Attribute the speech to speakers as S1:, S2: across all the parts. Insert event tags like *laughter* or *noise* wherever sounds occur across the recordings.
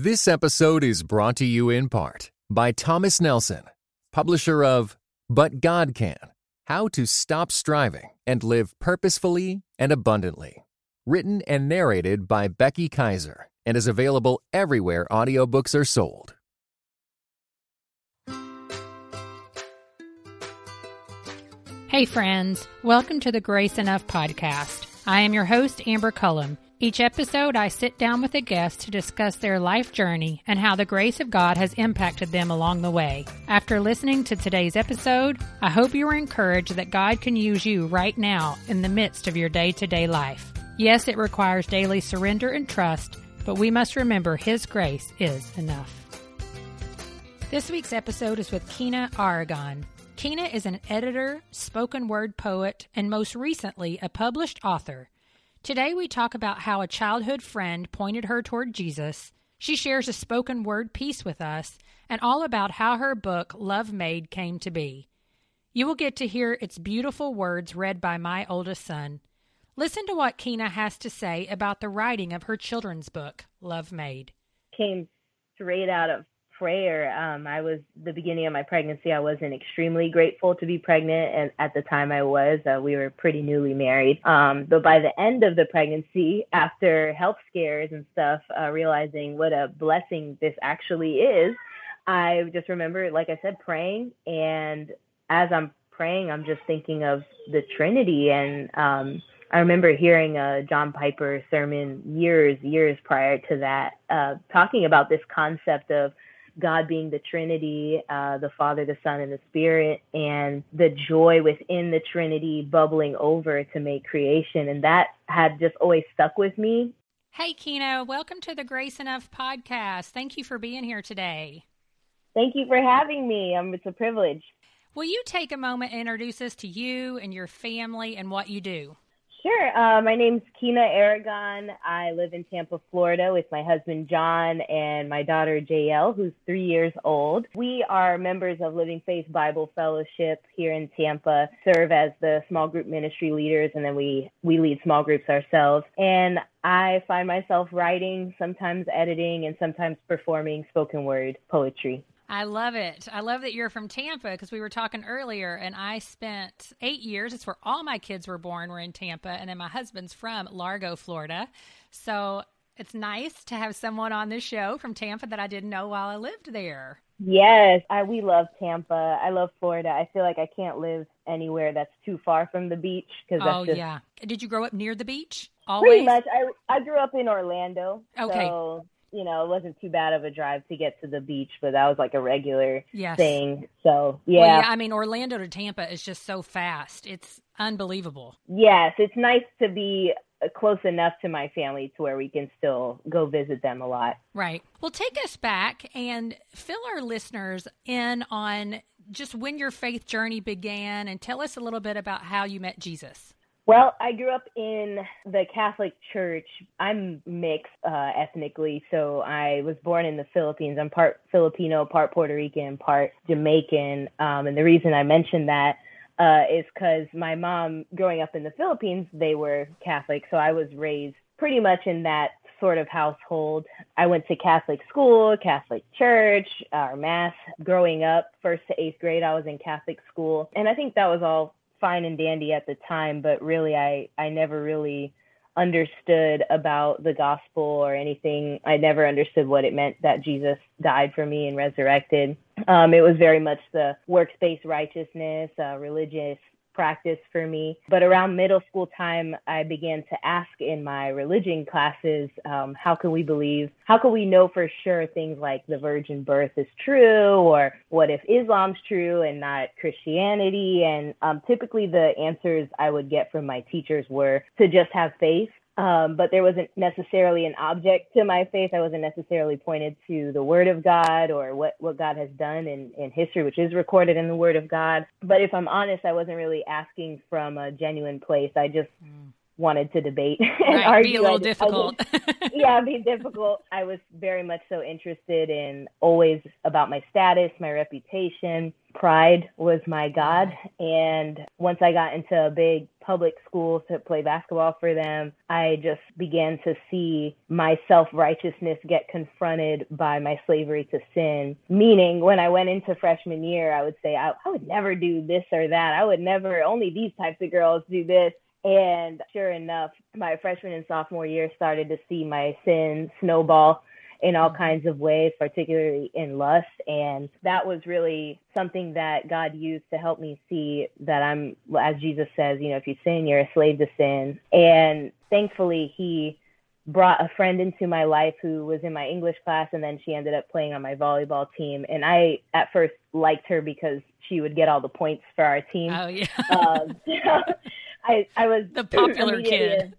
S1: This episode is brought to you in part by Thomas Nelson, publisher of But God Can How to Stop Striving and Live Purposefully and Abundantly. Written and narrated by Becky Kaiser and is available everywhere audiobooks are sold.
S2: Hey, friends. Welcome to the Grace Enough podcast. I am your host, Amber Cullum. Each episode, I sit down with a guest to discuss their life journey and how the grace of God has impacted them along the way. After listening to today's episode, I hope you are encouraged that God can use you right now in the midst of your day to day life. Yes, it requires daily surrender and trust, but we must remember His grace is enough. This week's episode is with Quina Aragon. Quina is an editor, spoken word poet, and most recently, a published author. Today, we talk about how a childhood friend pointed her toward Jesus. She shares a spoken word piece with us and all about how her book, Love Made, came to be. You will get to hear its beautiful words read by my oldest son. Listen to what Quina has to say about the writing of her children's book, Love Made.
S3: Came straight out of prayer. Um, I was the beginning of my pregnancy. I wasn't extremely grateful to be pregnant, and at the time I was, uh, we were pretty newly married. Um, but by the end of the pregnancy, after health scares and stuff, uh, realizing what a blessing this actually is, I just remember, like I said, praying, and as I'm praying, I'm just thinking of the Trinity and. Um, I remember hearing a John Piper sermon years, years prior to that, uh, talking about this concept of God being the Trinity, uh, the Father, the Son, and the Spirit, and the joy within the Trinity bubbling over to make creation. And that had just always stuck with me.
S2: Hey, Quina, welcome to the Grace Enough podcast. Thank you for being here today.
S3: Thank you for having me. Um, it's a privilege.
S2: Will you take a moment and introduce us to you and your family and what you do?
S3: Sure. Uh, my name's Quina Aragon. I live in Tampa, Florida with my husband John and my daughter JL, who's three years old. We are members of Living Faith Bible Fellowship here in Tampa, serve as the small group ministry leaders, and then we, we lead small groups ourselves. And I find myself writing, sometimes editing, and sometimes performing spoken word poetry.
S2: I love it. I love that you're from Tampa because we were talking earlier, and I spent eight years. It's where all my kids were born. Were in Tampa, and then my husband's from Largo, Florida. So it's nice to have someone on this show from Tampa that I didn't know while I lived there.
S3: Yes, I, we love Tampa. I love Florida. I feel like I can't live anywhere that's too far from the beach because
S2: oh
S3: just,
S2: yeah. Did you grow up near the beach? Always?
S3: Pretty much. I I grew up in Orlando.
S2: Okay.
S3: So you know, it wasn't too bad of a drive to get to the beach, but that was like a regular
S2: yes.
S3: thing. So yeah.
S2: Well, yeah, I mean Orlando to Tampa is just so fast. It's unbelievable.
S3: Yes, it's nice to be uh, close enough to my family to where we can still go visit them a lot.
S2: Right. Well, take us back and fill our listeners in on just when your faith journey began and tell us a little bit about how you met Jesus.
S3: Well, I grew up in the Catholic Church. I'm mixed uh, ethnically, so I was born in the Philippines. I'm part Filipino, part Puerto Rican, part Jamaican. Um, and the reason I mentioned that uh, is because my mom, growing up in the Philippines, they were Catholic, so I was raised pretty much in that sort of household. I went to Catholic school, Catholic church, our mass. Growing up, first to eighth grade, I was in Catholic school, and I think that was all fine and dandy at the time, but really I I never really understood about the gospel or anything. I never understood what it meant that Jesus died for me and resurrected. Um, it was very much the works-based righteousness, uh, religious practice for me. But around middle school time, I began to ask in my religion classes, um, how can we believe, how can we know for sure things like the virgin birth is true, or what if Islam's true and not Christianity? And um, typically the answers I would get from my teachers were to just have faith um, but there wasn't necessarily an object to my faith. I wasn't necessarily pointed to the Word of God or what, what God has done in, in history, which is recorded in the Word of God. But if I'm honest, I wasn't really asking from a genuine place. I just mm. wanted to debate *laughs* and
S2: right,
S3: argue.
S2: Be a little difficult.
S3: Just, yeah, be difficult. I was very much so interested in always about my status, my reputation, pride was my God. And once I got into a big public school to play basketball for them, I just began to see my self righteousness get confronted by my slavery to sin. Meaning, when I went into freshman year, I would say, I, I would never do this or that. I would never, only these types of girls do this. And sure enough, my freshman and sophomore year started to see my sin snowball in all kinds of ways, particularly in lust. And that was really something that God used to help me see that I'm, as Jesus says, you know, if you sin, you're a slave to sin. And thankfully, He brought a friend into my life who was in my English class, and then she ended up playing on my volleyball team. And I, at first, liked her because she would get all the points for our team.
S2: Oh, yeah. um, *laughs*
S3: I, I was
S2: the popular kid.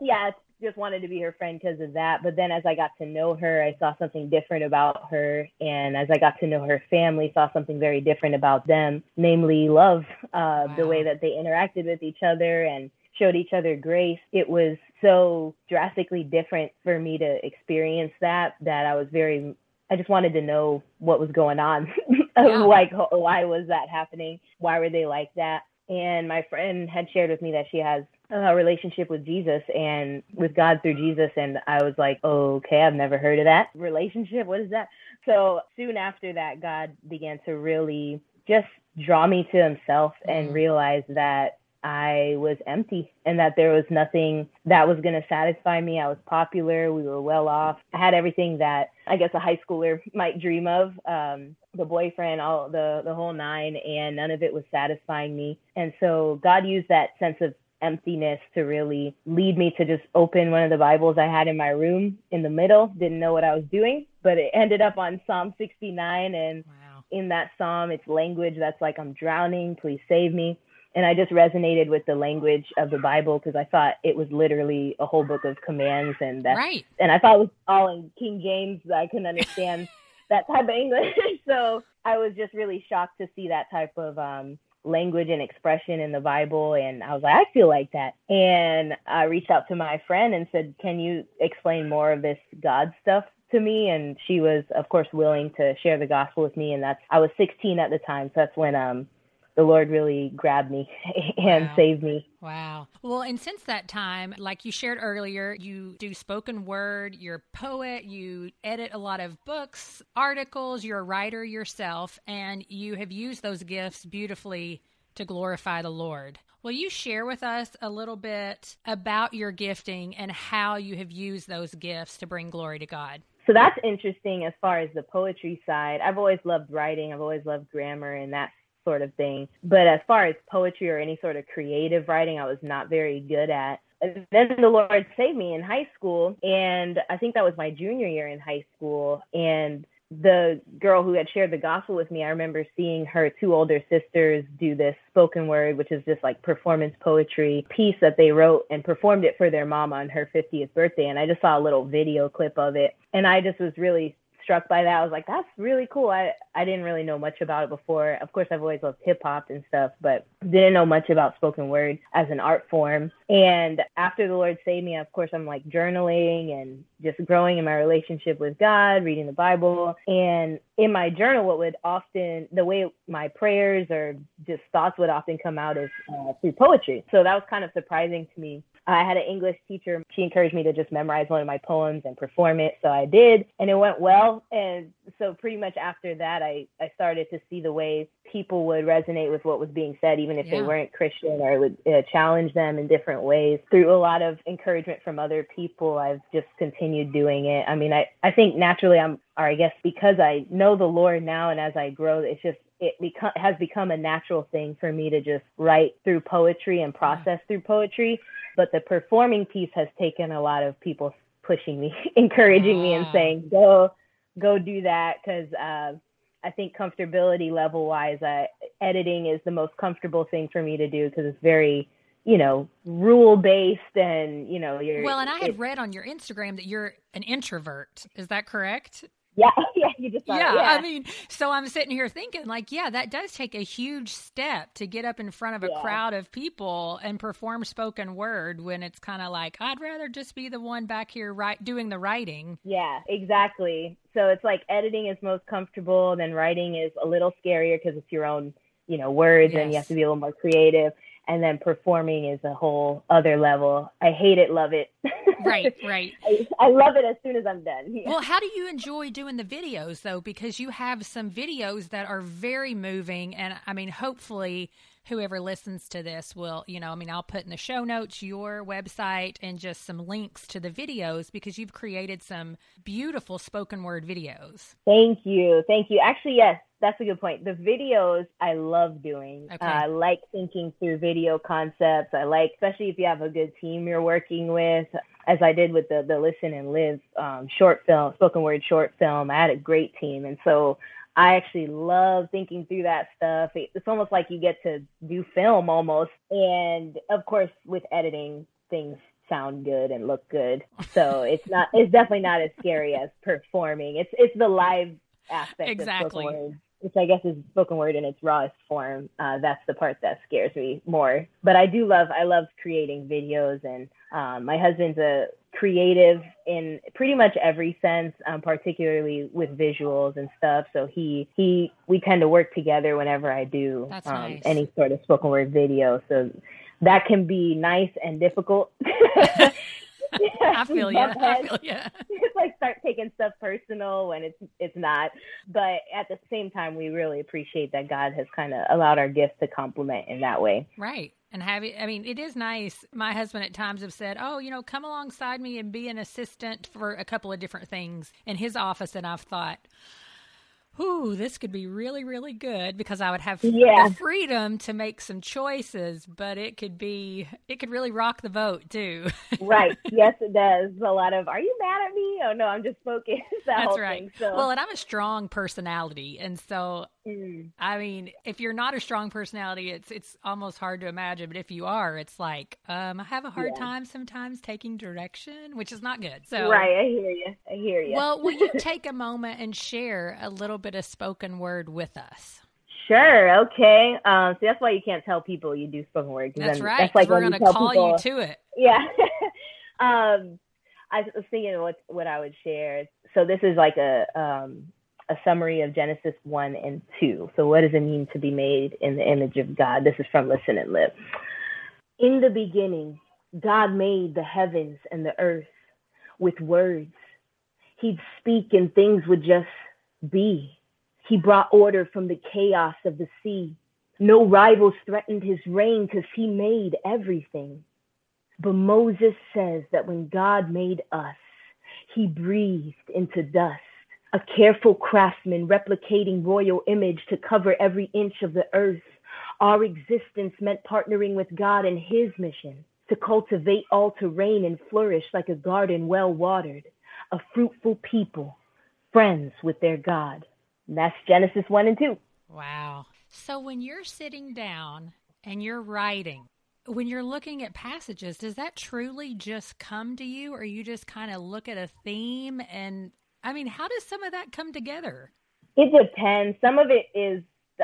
S3: Yeah, just wanted to be her friend because of that. But then as I got to know her, I saw something different about her. And as I got to know her family, saw something very different about them, namely love, uh, wow. the way that they interacted with each other and showed each other grace. It was so drastically different for me to experience that, that I was very, I just wanted to know what was going on. *laughs* Yeah. like, why was that happening? Why were they like that? And my friend had shared with me that she has a relationship with Jesus and with God through Jesus. And I was like, okay, I've never heard of that relationship. What is that? So soon after that, God began to really just draw me to himself and mm-hmm. realize that I was empty and that there was nothing that was going to satisfy me. I was popular. We were well off. I had everything that I guess a high schooler *laughs* might dream of. Um, the boyfriend, all the, the whole nine, and none of it was satisfying me. And so God used that sense of emptiness to really lead me to just open one of the Bibles I had in my room in the middle. Didn't know what I was doing, but it ended up on Psalm 69. And wow. in that psalm, it's language that's like, I'm drowning, please save me. And I just resonated with the language of the Bible because I thought it was literally a whole book of commands, and that,
S2: right.
S3: and I thought it was all in King James. That I couldn't understand *laughs* that type of English, *laughs* so I was just really shocked to see that type of um, language and expression in the Bible. And I was like, I feel like that. And I reached out to my friend and said, Can you explain more of this God stuff to me? And she was, of course, willing to share the gospel with me. And that's, I was 16 at the time. So that's when um, the Lord really grabbed me *laughs* and wow. saved me.
S2: Wow. Well, and since that time, like you shared earlier, you do spoken word, you're a poet, you edit a lot of books, articles, you're a writer yourself, and you have used those gifts beautifully to glorify the Lord. Will you share with us a little bit about your gifting and how you have used those gifts to bring glory to God?
S3: So that's interesting as far as the poetry side. I've always loved writing, I've always loved grammar and that sort of thing. But as far as poetry or any sort of creative writing, I was not very good at. Then the Lord saved me in high school. And I think that was my junior year in high school. And the girl who had shared the gospel with me, I remember seeing her two older sisters do this spoken word, which is just like performance poetry piece that they wrote and performed it for their mom on her 50th birthday. And I just saw a little video clip of it. And I just was really struck by that. I was like, that's really cool. I, I didn't really know much about it before. Of course, I've always loved hip hop and stuff, but didn't know much about spoken word as an art form. And after the Lord saved me, of course, I'm like journaling and just growing in my relationship with God, reading the Bible. And in my journal, what would often, the way my prayers or just thoughts would often come out is uh, through poetry. So that was kind of surprising to me I had an English teacher. She encouraged me to just memorize one of my poems and perform it. So I did, and it went well. And so pretty much after that, I, I started to see the ways people would resonate with what was being said, even if yeah. they weren't Christian or it would uh, challenge them in different ways. Through a lot of encouragement from other people, I've just continued doing it. I mean, I, I think naturally I'm, or I guess because I know the Lord now and as I grow, it's just it become has become a natural thing for me to just write through poetry and process through poetry but the performing piece has taken a lot of people pushing me, *laughs* encouraging me, and saying, "Go, go do that," because uh, I think comfortability level wise, uh, editing is the most comfortable thing for me to do because it's very you know rule based and you know you're
S2: well and i had read on your instagram that you're an introvert. Is that correct
S3: Yeah, *laughs* yeah, you just
S2: yeah,
S3: yeah.
S2: I mean, so I'm sitting here thinking, like, yeah, that does take a huge step to get up in front of a
S3: Yeah.
S2: crowd of people and perform spoken word when it's kind of like, I'd rather just be the one back here right doing the writing.
S3: Yeah, exactly. So it's like editing is most comfortable, then writing is a little scarier because it's your own, you know, words and you have to be a little more creative. And then performing is a whole other level. I hate it, love it.
S2: Right, *laughs* right.
S3: I, I love it as soon as I'm done. Yeah.
S2: Well, how do you enjoy doing the videos though? Because you have some videos that are very moving, and I mean, hopefully, whoever listens to this will, you know, I mean, I'll put in the show notes your website and just some links to the videos because you've created some beautiful spoken word videos.
S3: Thank you. Thank you. Actually, yes, that's a good point. The videos I love doing.
S2: Okay.
S3: Uh, I like thinking through video concepts. I like, especially if you have a good team you're working with, as I did with the, the Listen and Live um, short film, spoken word short film. I had a great team. And so I actually love thinking through that stuff. It's almost like you get to do film almost. And of course, with editing, things sound good and look good. So *laughs* it's not, it's definitely not as scary as performing. It's, it's the live aspect
S2: Exactly.
S3: Of spoken word, which I guess is spoken word in its rawest form. Uh, that's the part that scares me more. But I do love, I love creating videos, and um, my husband's a creative in pretty much every sense, um, particularly with visuals and stuff. So he he we kind of work together whenever I do um,
S2: nice.
S3: any sort of spoken word video. So that can be nice and difficult. *laughs* *laughs* *laughs*
S2: I feel you. I feel you. *laughs*
S3: it's like start taking stuff personal when it's it's not. But at the same time, we really appreciate that God has kind of allowed our gifts to complement in that way.
S2: Right. And have it, I mean, it is nice. My husband at times have said, Oh, you know, come alongside me and be an assistant for a couple of different things in his office. And I've thought, Ooh, this could be really, really good because I would have
S3: Yeah.
S2: the freedom to make some choices, but it could be, it could really rock the boat too.
S3: right? *laughs* Yes, it does. A lot of "Are you mad at me?" Oh no, I'm just focused. *laughs* that
S2: That's right.
S3: Thing, so
S2: Well, and I'm a strong personality. And so
S3: mm,
S2: I mean, if you're not a strong personality, it's it's almost hard to imagine. But if you are, it's like um, I have a hard
S3: Yeah.
S2: time sometimes taking direction, which is not good. So,
S3: right, I hear you. I hear you.
S2: well, will you *laughs* take a moment and share a little bit of spoken word with us?
S3: sure, okay. Um, so that's why you can't tell people you do spoken word.
S2: That's
S3: then-
S2: right.
S3: That's like
S2: we're going to call
S3: people,
S2: you to it.
S3: yeah. *laughs* um, I was thinking what what I would share. So this is like a um a summary of Genesis one and two. So what does it mean to be made in the image of God? This is from Listen and Live. In the beginning, God made the heavens and the earth with words. He'd speak and things would just be. He brought order from the chaos of the sea. No rivals threatened his reign because he made everything. But Moses says that when God made us, he breathed into dust. A careful craftsman replicating royal image to cover every inch of the earth. Our existence meant partnering with God in his mission to cultivate all terrain and flourish like a garden well watered, a fruitful people, friends with their God. And that's Genesis 1 and 2.
S2: Wow. So when you're sitting down and you're writing, when you're looking at passages, does that truly just come to you, or you just kind of look at a theme? And I mean, how does some of that come together?
S3: It depends. Some of it is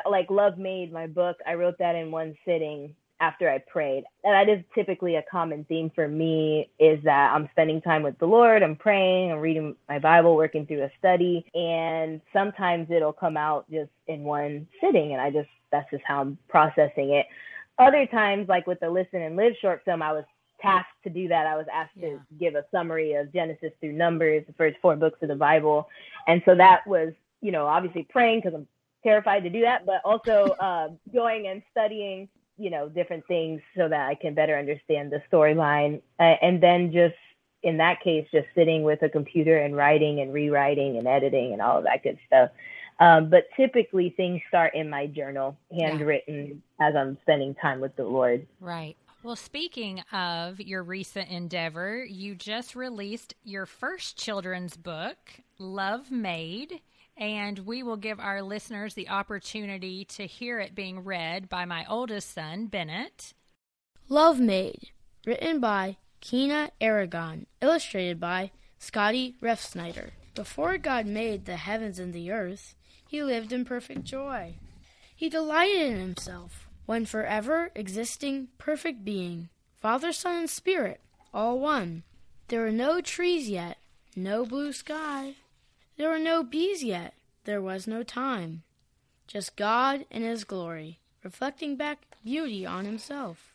S3: like Love Made, my book. I wrote that in one sitting after I prayed. And that is typically a common theme for me is that I'm spending time with the Lord, I'm praying, I'm reading my Bible, working through a study, and sometimes it'll come out just in one sitting and I just that's just how I'm processing it. Other times like with the Listen and Live short film, I was tasked to do that. I was asked
S2: Yeah.
S3: to give a summary of Genesis through Numbers, the first four books of the Bible. And so that was, you know, obviously praying because I'm terrified to do that, but also uh, *laughs* going and studying, you know, different things so that I can better understand the storyline. Uh, and then just in that case, just sitting with a computer and writing and rewriting and editing and all of that good stuff. Um, but typically, things start in my journal, handwritten, as I'm spending time with the Lord.
S2: Right. Well, speaking of your recent endeavor, you just released your first children's book, Love Made, and we will give our listeners the opportunity to hear it being read by my oldest son, Bennett.
S4: Love Made, written by Quina Aragon, illustrated by Scotty Reifsnyder. Before God made the heavens and the earth, he lived in perfect joy. He delighted in himself, one forever existing perfect being, Father, Son, and Spirit, all one. There were no trees yet, no blue sky. There were no bees yet, there was no time. Just God in His glory, reflecting back beauty on Himself.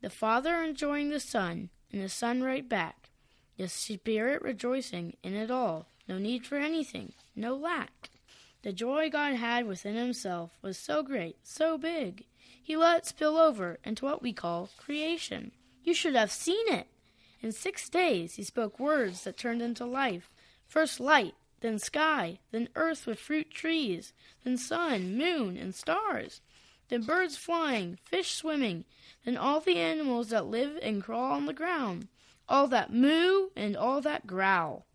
S4: The Father enjoying the Son, and the Son right back. The Spirit rejoicing in it all. No need for anything, no lack. The joy God had within Himself was so great, so big, He let it spill over into what we call creation. You should have seen it. In six days He spoke words that turned into life. First light, then sky, then earth with fruit trees, then sun, moon, and stars, then birds flying, fish swimming, then all the animals that live and crawl on the ground, all that moo and all that growl.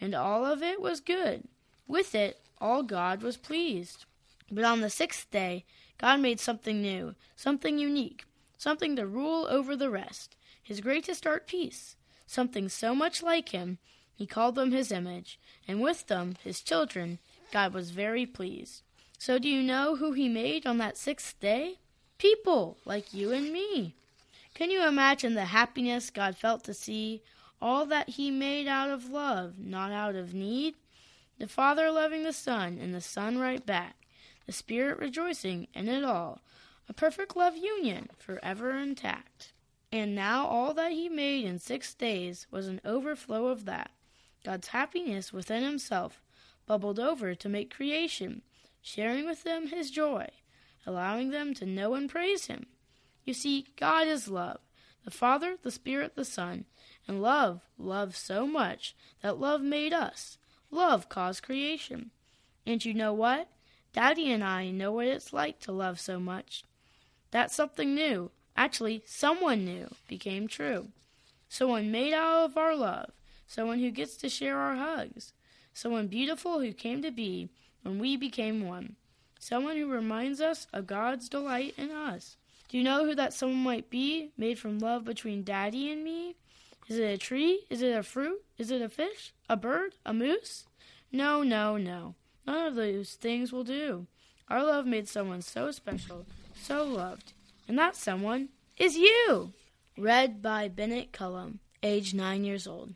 S4: And all of it was good. With it, all God was pleased. But on the sixth day, God made something new, something unique, something to rule over the rest, his greatest art piece, something so much like him he called them his image, and with them his children. God was very pleased. So do you know who he made on that sixth day? People like you and me. Can you imagine the happiness God felt to see all that he made out of love, not out of need? The Father loving the Son, and the Son right back, the Spirit rejoicing in it all, a perfect love union, forever intact. And now all that he made in six days was an overflow of that. God's happiness within himself bubbled over to make creation, sharing with them his joy, allowing them to know and praise him. You see, God is love, the Father, the Spirit, the Son, and love loves so much that love made us. Love caused creation. And you know what? Daddy and I know what it's like to love so much. That something new, actually, someone new, became true. Someone made out of our love, someone who gets to share our hugs, someone beautiful who came to be when we became one, someone who reminds us of God's delight in us. Do you know who that someone might be, made from love between Daddy and me? Is it a tree? Is it a fruit? Is it a fish? A bird? A moose? No, no, no. None of those things will do. Our love made someone so special, so loved, and that someone is you. Read by Bennett Cullum, age nine years old.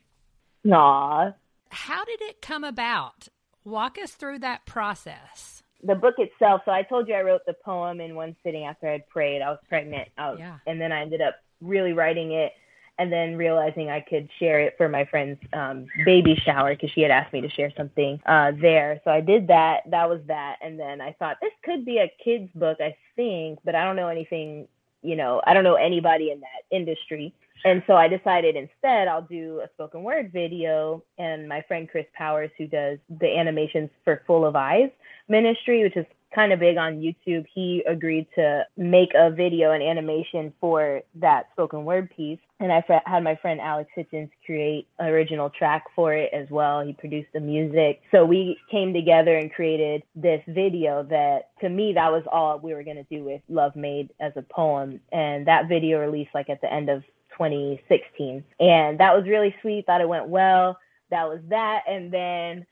S3: Aw.
S2: How did it come about? Walk us through that process.
S3: The book itself, so I told you I wrote the poem in one sitting after I'd prayed. I was pregnant. I was,
S2: Yeah.
S3: And then I ended up really writing it and then realizing I could share it for my friend's um, baby shower because she had asked me to share something uh, there. So I did that. That was that. And then I thought this could be a kid's book, I think, but I don't know anything, you know, I don't know anybody in that industry. And so I decided instead I'll do a spoken word video. And my friend Chris Powers, who does the animations for Full of Eyes Ministry, which is kind of big on YouTube, he agreed to make a video and animation for that spoken word piece. And I had my friend Alex Hitchens create an original track for it as well. He produced the music. So we came together and created this video that to me, that was all we were going to do with Love Made as a poem. And that video released like at the end of 2016. And that was really sweet. Thought it went well. That was that. And then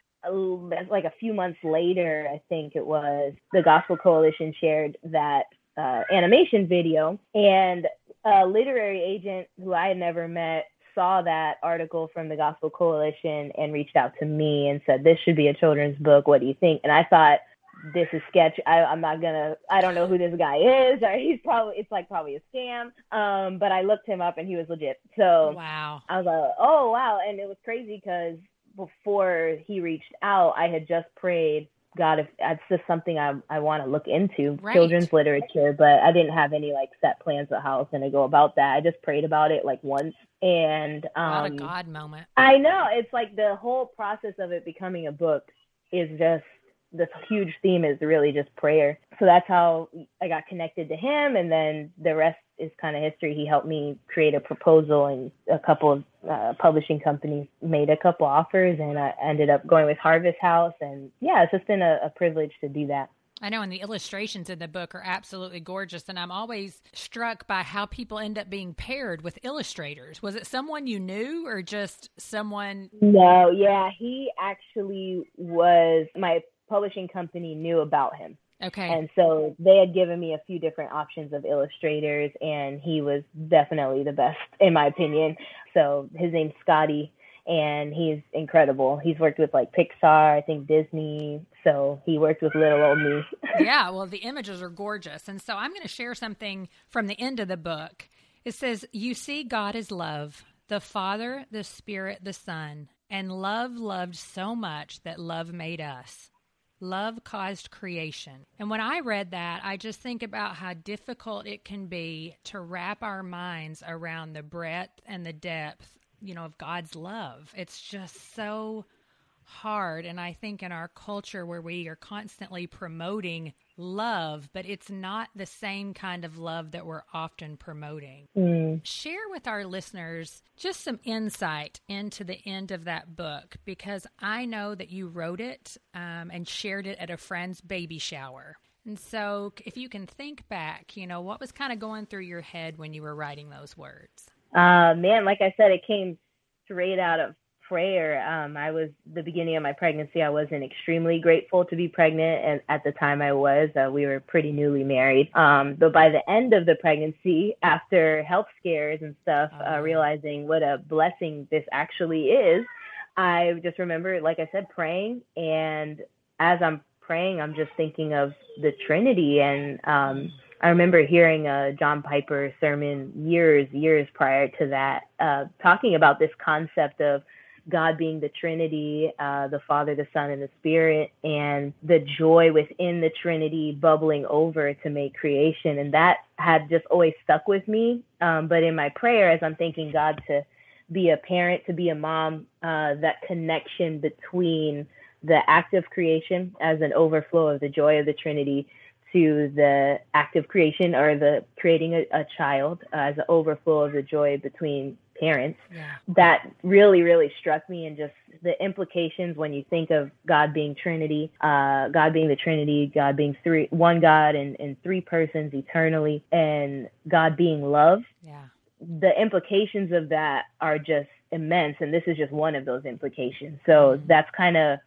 S3: like a few months later, I think it was, the Gospel Coalition shared that uh, animation video. And a literary agent who I had never met saw that article from the Gospel Coalition and reached out to me and said, This should be a children's book. What do you think? And I thought, this is sketch. I, I'm not gonna. I don't know who this guy is, or he's probably. It's like probably a scam. Um, but I looked him up and he was legit. So
S2: Wow.
S3: I was like, oh wow, and it was crazy because before he reached out, I had just prayed, God, if that's just something I I want to look into,
S2: Right.
S3: children's literature, but I didn't have any like set plans of how I was gonna go about that. I just prayed about it like once, and
S2: What a
S3: um,
S2: God moment.
S3: I know it's like the whole process of it becoming a book is just this huge theme is really just prayer. So that's how I got connected to him, and then the rest is kind of history. He helped me create a proposal, and a couple of uh, publishing companies made a couple offers, and I ended up going with Harvest House. And yeah, it's just been a, a privilege to do that.
S2: I know, and the illustrations in the book are absolutely gorgeous. And I'm always struck by how people end up being paired with illustrators. Was it someone you knew or just someone?
S3: No, yeah, he actually was, my publishing company knew about him.
S2: Okay.
S3: And so they had given me a few different options of illustrators, and he was definitely the best, in my opinion. So his name's Scotty, and he's incredible. He's worked with like Pixar, I think Disney. So he worked with little old me. *laughs*
S2: yeah, well, the images are gorgeous. And so I'm going to share something from the end of the book. It says, You see God is love, the Father, the Spirit, the Son, and love loved so much that love made us. Love caused creation. And when I read that, I just think about how difficult it can be to wrap our minds around the breadth and the depth, you know, of God's love. It's just so hard. And I think in our culture where we are constantly promoting love, but it's not the same kind of love that we're often promoting.
S3: Mm.
S2: Share with our listeners just some insight into the end of that book because I know that you wrote it um, and shared it at a friend's baby shower. And so, if you can think back, you know, what was kind of going through your head when you were writing those words?
S3: Uh, man, like I said, it came straight out of prayer. Um, I was the beginning of my pregnancy. I wasn't extremely grateful to be pregnant, and at the time I was, uh, we were pretty newly married. Um, but by the end of the pregnancy, after health scares and stuff, uh, uh-huh. realizing what a blessing this actually is, I just remember, like I said, praying, and as I'm praying, I'm just thinking of the Trinity and. Um, I remember hearing a John Piper sermon years, years prior to that, uh, talking about this concept of God being the Trinity, uh, the Father, the Son, and the Spirit, and the joy within the Trinity bubbling over to make creation. And that had just always stuck with me. Um, but in my prayer, as I'm thanking God to be a parent, to be a mom, uh, that connection between the act of creation as an overflow of the joy of the Trinity to the act of creation or the creating a, a child uh, as an overflow of the joy between parents
S2: yeah.
S3: that really really struck me and just the implications when you think of god being trinity uh, god being the trinity god being three one god and, and three persons eternally and god being love
S2: yeah
S3: the implications of that are just immense and this is just one of those implications so mm-hmm. that's kind of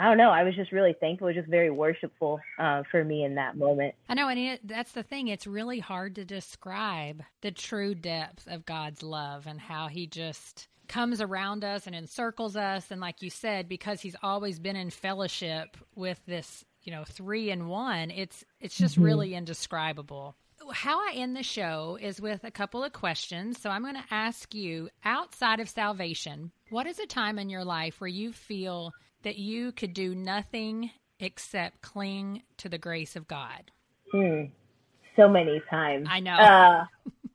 S3: I don't know. I was just really thankful. It was just very worshipful uh, for me in that moment.
S2: I know, and it, that's the thing. It's really hard to describe the true depth of God's love and how He just comes around us and encircles us. And like you said, because He's always been in fellowship with this, you know, three in one, it's it's just mm-hmm. really indescribable. How I end the show is with a couple of questions. So I'm going to ask you outside of salvation, what is a time in your life where you feel that you could do nothing except cling to the grace of God?
S3: Hmm. So many times.
S2: I know.
S3: Uh,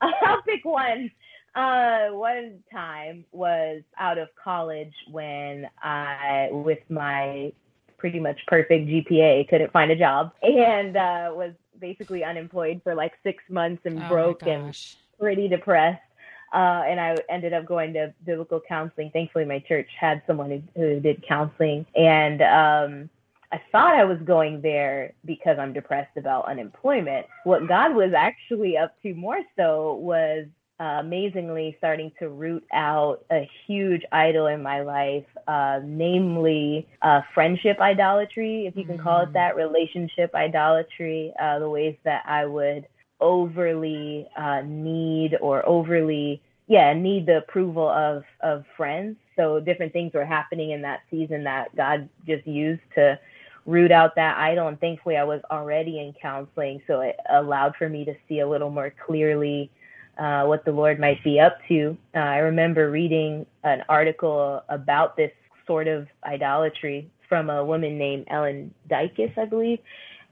S3: *laughs* I'll pick one. Uh, one time was out of college when I, with my pretty much perfect GPA, couldn't find a job and uh, was basically unemployed for like six months and
S2: oh
S3: broke and pretty depressed. Uh, and I ended up going to biblical counseling. Thankfully, my church had someone who, who did counseling, and um, I thought I was going there because I'm depressed about unemployment. What God was actually up to more so was uh, amazingly starting to root out a huge idol in my life, uh, namely uh, friendship idolatry, if you can call it mm. that, relationship idolatry, uh, the ways that I would overly uh, need or overly yeah need the approval of of friends. So different things were happening in that season that god just used to root out that idol. And thankfully i was already in counseling so it allowed for me to see a little more clearly uh, what the lord might be up to. Uh, i remember reading an article about this sort of idolatry from a woman named Ellen Dykas i believe.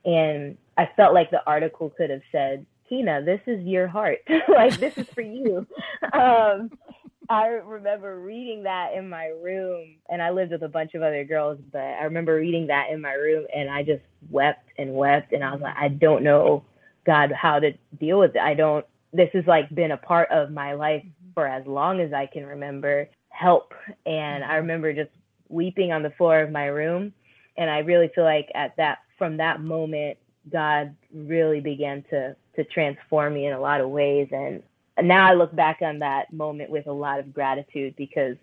S3: And i felt like the article could have said Tina, this is your heart. *laughs* like this is for you. um, I remember reading that in my room, and I lived with a bunch of other girls, but I remember reading that in my room, and I just wept and wept, and I was like, I don't know, God, how to deal with it. I don't. This has like been a part of my life mm-hmm. for as long as I can remember. Help, and I mm-hmm. remember just weeping on the floor of my room, and I really feel like at that from that moment God really began to to transform me in a lot of ways and now I look back on that moment with a lot of gratitude because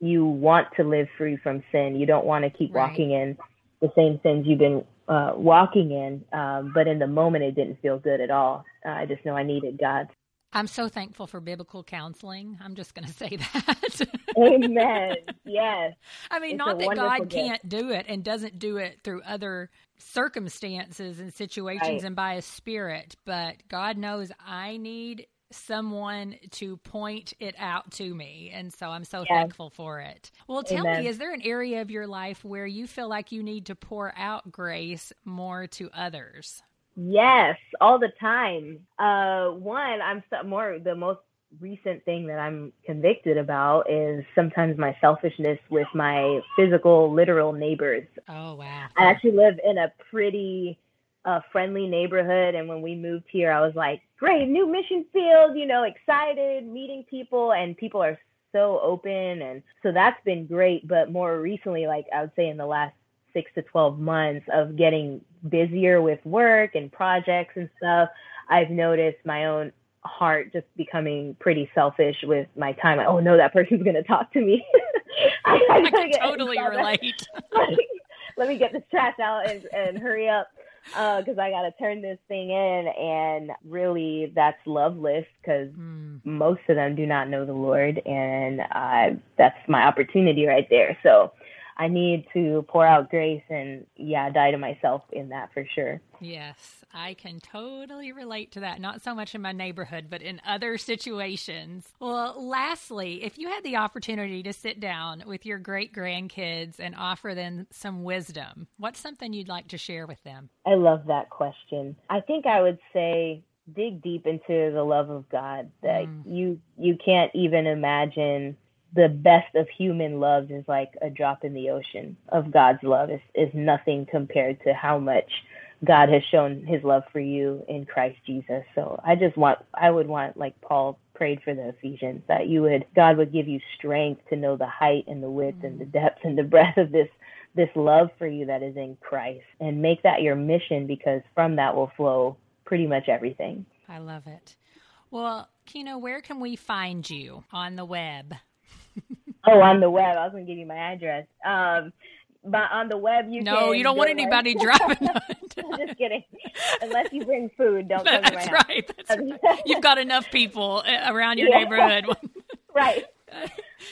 S3: you want to live free from sin. You don't want to keep right. walking in the same sins you've been uh, walking in. Um, but in the moment, it didn't feel good at all. Uh, I just know I needed God.
S2: I'm so thankful for biblical counseling. I'm just going *laughs* to say that.
S3: Amen. Yes.
S2: I mean, it's not that God gift. can't do it and doesn't do it through other circumstances and situations right. and by a spirit, but God knows I need someone to point it out to me. And so I'm so yes. thankful for it. Well, tell Amen. me, is there an area of your life where you feel like you need to pour out grace more to others?
S3: Yes, all the time. Uh, one, I'm so, more the most recent thing that I'm convicted about is sometimes my selfishness with my physical, literal neighbors.
S2: Oh wow!
S3: I actually live in a pretty uh, friendly neighborhood, and when we moved here, I was like, "Great, new mission field!" You know, excited, meeting people, and people are so open, and so that's been great. But more recently, like I would say, in the last six to 12 months of getting busier with work and projects and stuff, I've noticed my own heart just becoming pretty selfish with my time. oh no, that person's going to talk to me. *laughs*
S2: I, I, I can totally relate. *laughs*
S3: Let me get this trash out and, and hurry up because uh, I got to turn this thing in. And really, that's loveless because mm. most of them do not know the Lord. And uh, that's my opportunity right there. So I need to pour out grace and yeah, die to myself in that for sure.
S2: Yes, I can totally relate to that. Not so much in my neighborhood, but in other situations. Well, lastly, if you had the opportunity to sit down with your great grandkids and offer them some wisdom, what's something you'd like to share with them?
S3: I love that question. I think I would say dig deep into the love of God that mm. you you can't even imagine the best of human love is like a drop in the ocean of God's love is, is nothing compared to how much God has shown his love for you in Christ Jesus. So I just want, I would want, like Paul prayed for the Ephesians, that you would, God would give you strength to know the height and the width and the mm. depth and the breadth of this, this love for you that is in Christ and make that your mission because from that will flow pretty much everything.
S2: I love it. Well, Quina, where can we find you on the web?
S3: Oh, on the web. I was going to give you my address. Um, but on the web, you
S2: no, you don't want anybody driving. *laughs*
S3: Just kidding. Unless you bring food, don't come to my
S2: house. Right. That's right. You've got enough people uh, around your *laughs* yeah. neighborhood. *laughs*
S3: right.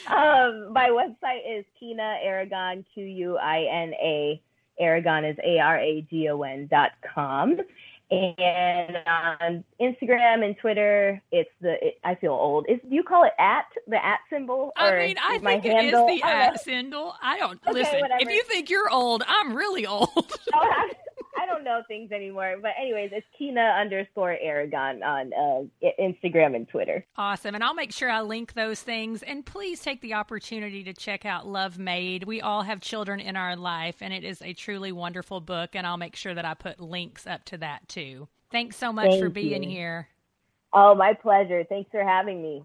S3: Um, my website is Quina Aragon, Q U I N A. Aragon is A R A G O N dot com. And on Instagram and Twitter, it's the it, I feel old. Is do you call it at the at symbol?
S2: I mean, I think handle? it is the at symbol. I don't okay, listen. Whatever. If you think you're old, I'm really old. oh,
S3: I don't know things anymore. But anyways, it's Quina underscore Aragon on uh, Instagram and Twitter.
S2: Awesome. And I'll make sure I link those things. And please take the opportunity to check out Love Made. We all have children in our life, and it is a truly wonderful book. And I'll make sure that I put links up to that too. Thanks so much Thank for being you. here.
S3: Oh, my pleasure. Thanks for having me.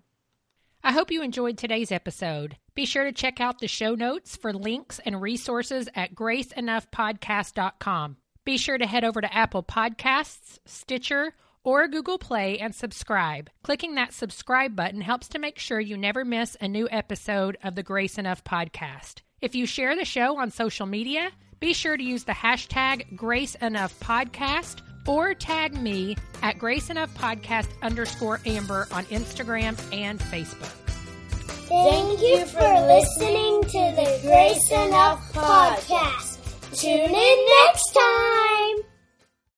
S2: I hope you enjoyed today's episode. Be sure to check out the show notes for links and resources at graceenoughpodcast.com. Be sure to head over to Apple Podcasts, Stitcher, or Google Play and subscribe. Clicking that subscribe button helps to make sure you never miss a new episode of the Grace Enough podcast. If you share the show on social media, be sure to use the hashtag Grace Enough Podcast or tag me at Grace Enough Podcast underscore Amber on Instagram and Facebook.
S5: Thank you for listening to the Grace Enough Podcast. Tune in next time.